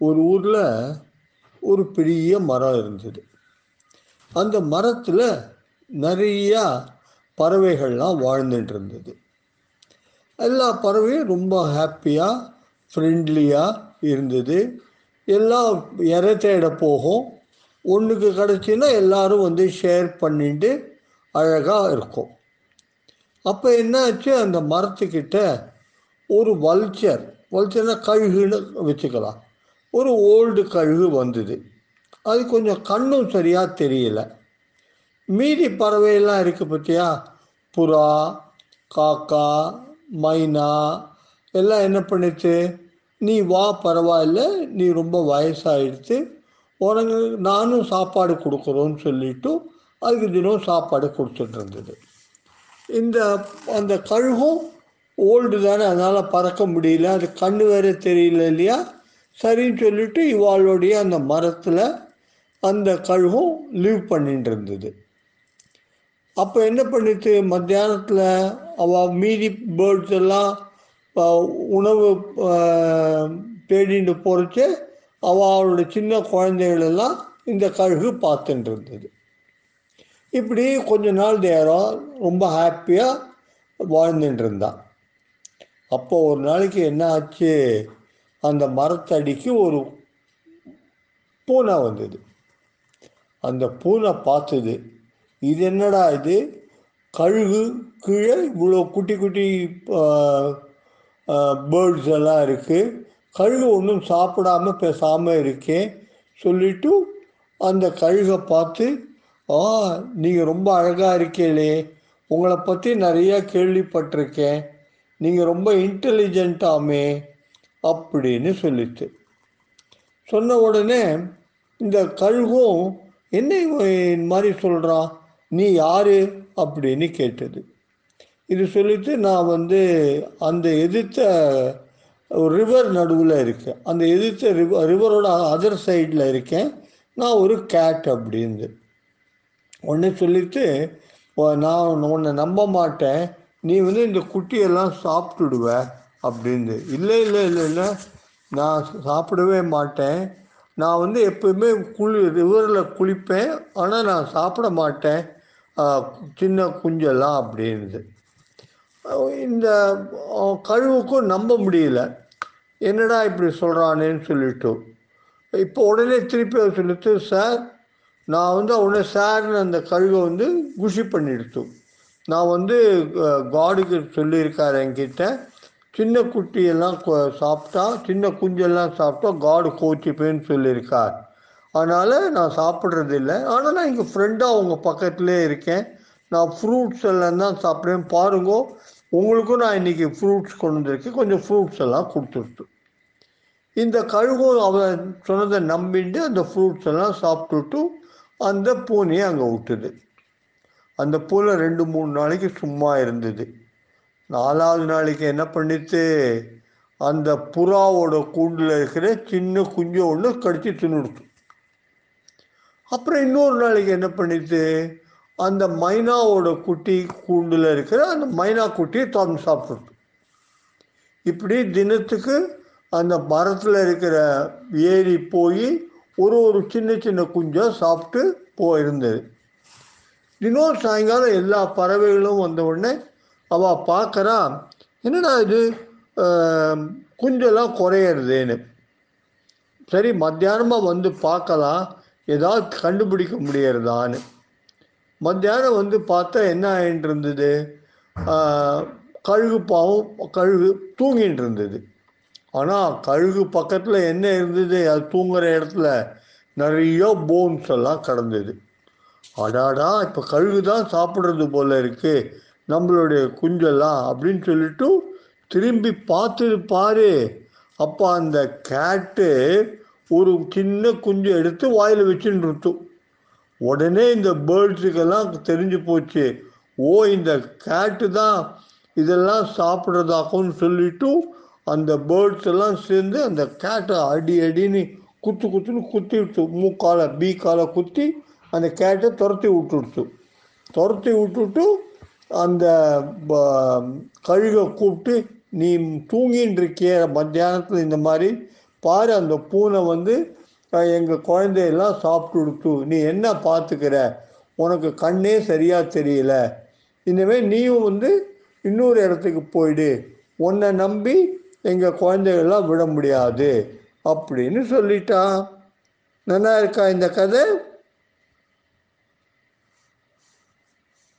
ஒரு ஊரில் ஒரு பெரிய மரம் இருந்தது. அந்த மரத்தில் நிறையா பறவைகள்லாம் வாழ்ந்துட்டு இருந்தது. எல்லா பறவையும் ரொம்ப ஹாப்பியாக ஃப்ரெண்ட்லியாக இருந்தது. எல்லாம் இறை தேட போகும். ஒன்றுக்கு கிடச்சின்னா எல்லோரும் வந்து ஷேர் பண்ணிட்டு அழகாக இருக்கும். அப்போ என்னாச்சு? அந்த மரத்துக்கிட்ட ஒரு வல்ச்சர் வல்ச்சர்னால் கழுகுன்னு வச்சுக்கலாம். ஒரு ஓல்டு கழுகு வந்தது. அது கொஞ்சம் கண்ணும் சரியாக தெரியல. மீதி பறவையெல்லாம் இருக்குது பார்த்தியா புறா காக்கா மைனா எல்லாம் என்ன பண்ணுச்சு நீ வா பரவாயில்ல நீ ரொம்ப வயசாகிடுச்சு உனக்கு நானும் சாப்பாடு கொடுக்குறோன்னு சொல்லிட்டு அதுக்கு தினம் சாப்பாடு கொடுத்துட்டு இருந்தது. இந்த அந்த கழுகும் ஓல்டு தானே அதனால் பறக்க முடியல. அது கண்ணு வேறு தெரியல இல்லையா? சரின்னு சொல்லிட்டு இவாளுடைய அந்த மரத்தில் அந்த கழுகும் லீவ் பண்ணிட்டு இருந்தது அப்போ என்ன பண்ணிட்டு மத்தியானத்தில் அவள் மீதி பேர்ட்ஸ் எல்லாம் உணவு தேடிட்டு போகிறச்சு அவளோட சின்ன குழந்தைகள் எல்லாம் இந்த கழுகு பார்த்துட்டு இருந்தது இப்படி கொஞ்ச நாள் நேரம் ரொம்ப ஹாப்பியாக வாழ்ந்துட்டு இருந்தான் அப்போ ஒரு நாளைக்கு என்ன ஆச்சு? அந்த மரத்தடிக்கு ஒரு பூனை வந்தது. அந்த பூனை பார்த்தது இது என்னடா இது? கழுகு கீழே இவ்வளோ குட்டி குட்டி பேர்ட்ஸ் எல்லாம் இருக்குது கழுகு ஒன்றும் சாப்பிடாம பேசாமல் இருக்கேன் சொல்லிட்டு அந்த கழுகை பார்த்து ஆ நீங்கள் ரொம்ப அழகாக இருக்கீங்களே. உங்களை பற்றி நிறைய கேள்விப்பட்டிருக்கேன். நீங்கள் ரொம்ப இன்டெலிஜென்ட்டாமே அப்படின்னு சொல்லிச்சு. சொன்ன உடனே இந்த கழுகும் என்ன இவன் மாதிரி சொல்கிறான் நீ யார்? அப்படின்னு கேட்டது. இது சொல்லிட்டு நான் வந்து அந்த எதிர்த்த ரிவர் நடுவில் இருக்கேன். அந்த எதிர்த்த ரிவர் ரிவரோட அதர் சைடில் இருக்கேன். நான் ஒரு கேட் அப்படின்னு. உடனே சொல்லிட்டு நான் உன்னை நம்ப மாட்டேன். நீ வந்து இந்த குட்டியெல்லாம் சாப்பிட்டுடுவேன் அப்படின்னு. இல்லை இல்லை இல்லை இல்லை. நான் சாப்பிடவே மாட்டேன். நான் வந்து எப்பவுமே குளி ரிவரில் குளிப்பேன். ஆனால் நான் சாப்பிட மாட்டேன். சின்ன குஞ்செல்லாம் அப்படின்னுது. இந்த கழுவுக்கும் நம்ப முடியல. என்னடா இப்படி சொல்கிறானேன்னு சொல்லிட்டு. இப்போ உடனே திருப்பி சொல்லிட்டு சார் நான் வந்து உடனே சார்னு அந்த கழுவை வந்து குஷி பண்ணிடுத்து. நான் வந்து காடுக்கு சொல்லியிருக்காரு என்கிட்ட. சின்ன குட்டியெல்லாம் கொ- சாப்பிட்டா சின்ன குஞ்செல்லாம் சாப்பிட்டா காடு கோச்சிப்பேன்னு சொல்லியிருக்கார். அதனால் நான் சாப்பிட்றது இல்லை ஆனால் நான் இங்கே ஃப்ரெண்டாக உங்கள் பக்கத்துலேயே இருக்கேன். நான் ஃப்ரூட்ஸ் எல்லாம் தான் சாப்பிட்றேன் பாருங்க உங்களுக்கும் நான் இன்றைக்கி ஃப்ரூட்ஸ் கொண்டு வந்திருக்கேன். கொஞ்சம் ஃப்ரூட்ஸ் எல்லாம் கொடுத்துருட்டு இந்த கழுகும் அவன் சொன்னதை நம்பிட்டு அந்த ஃப்ரூட்ஸ் எல்லாம் சாப்பிட்டுட்டு அந்த பூனையை அங்கே விட்டுது. அந்த பூனை ரெண்டு மூணு நாளைக்கு சும்மா இருந்தது. நாலாவது நாளைக்கு என்ன பண்ணிட்டு அந்த புறாவோட கூண்டில் இருக்கிற சின்ன குஞ்சு ஒன்று கடிச்சு தின்னுடுத்து அப்புறம் இன்னொரு நாளைக்கு என்ன பண்ணிட்டு அந்த மைனாவோட குட்டி கூண்டில் இருக்கிற அந்த மைனா குட்டியை திறந்து சாப்பிட்டுட்டு. இப்படி தினத்துக்கு அந்த மரத்தில் இருக்கிற ஏறி போய் ஒரு ஒரு சின்ன சின்ன குஞ்சாக சாப்பிட்டு போயிருந்தது. தினம் சாயங்காலம் எல்லா பறவைகளும் வந்த உடனே அவள் பார்க்குறா என்னடா இது? குஞ்செல்லாம் குறையிறதேன்னு. சரி மத்தியானமாக வந்து பார்க்கலாம் ஏதாவது கண்டுபிடிக்க முடியறதான்னு. மத்தியானம் வந்து பார்த்தா என்ன ஆகிட்டு இருந்தது? கழுகு பாவம் கழுகு தூங்கிட்டு இருந்தது. ஆனால் கழுகு பக்கத்தில் என்ன இருந்தது? அது தூங்குற இடத்துல நிறைய போன்ஸ் எல்லாம் கிடந்தது. அடாடா இப்போ கழுகு தான் சாப்பிட்றது போல இருக்குது நம்மளுடைய குஞ்செல்லாம் அப்படின்னு சொல்லிட்டு திரும்பி பார்த்துருப்பாரு. அப்போ அந்த கேட்டு ஒரு சின்ன குஞ்சு எடுத்து வாயில் வச்சுட்டு உடனே இந்த பேர்ட்ஸுக்கெல்லாம் தெரிஞ்சு போச்சு. ஓ இந்த கேட்டு தான் இதெல்லாம் சாப்பிட்றதாக்கும்னு சொல்லிட்டு அந்த பேர்ட்ஸ் எல்லாம் சேர்ந்து அந்த கேட்டை அடி அடின்னு குத்து குத்துன்னு குத்தி விட்டு மூக்கால பீக்கால குத்தி அந்த கேட்டை துரத்தி விட்டுடுச்சு. துரத்தி விட்டுட்டு அந்த ப- கழுகை கூப்பிட்டு நீ தூங்கின்னு இருக்கிய மத்தியானத்தில் இந்த மாதிரி பாரு அந்த பூனை வந்து எங்கள் குழந்தையெல்லாம் சாப்பிட்டு கொடுத்து நீ என்ன பார்த்துக்கிற? உனக்கு கண்ணே சரியாக தெரியல. இனிமேல் நீயும் வந்து இன்னொரு இடத்துக்கு போயிடு. உன்னை நம்பி எங்கள் குழந்தைகள்லாம் விட முடியாது. அப்படின்னு சொல்லிட்டான். நல்லா இருக்கா இந்த கதை?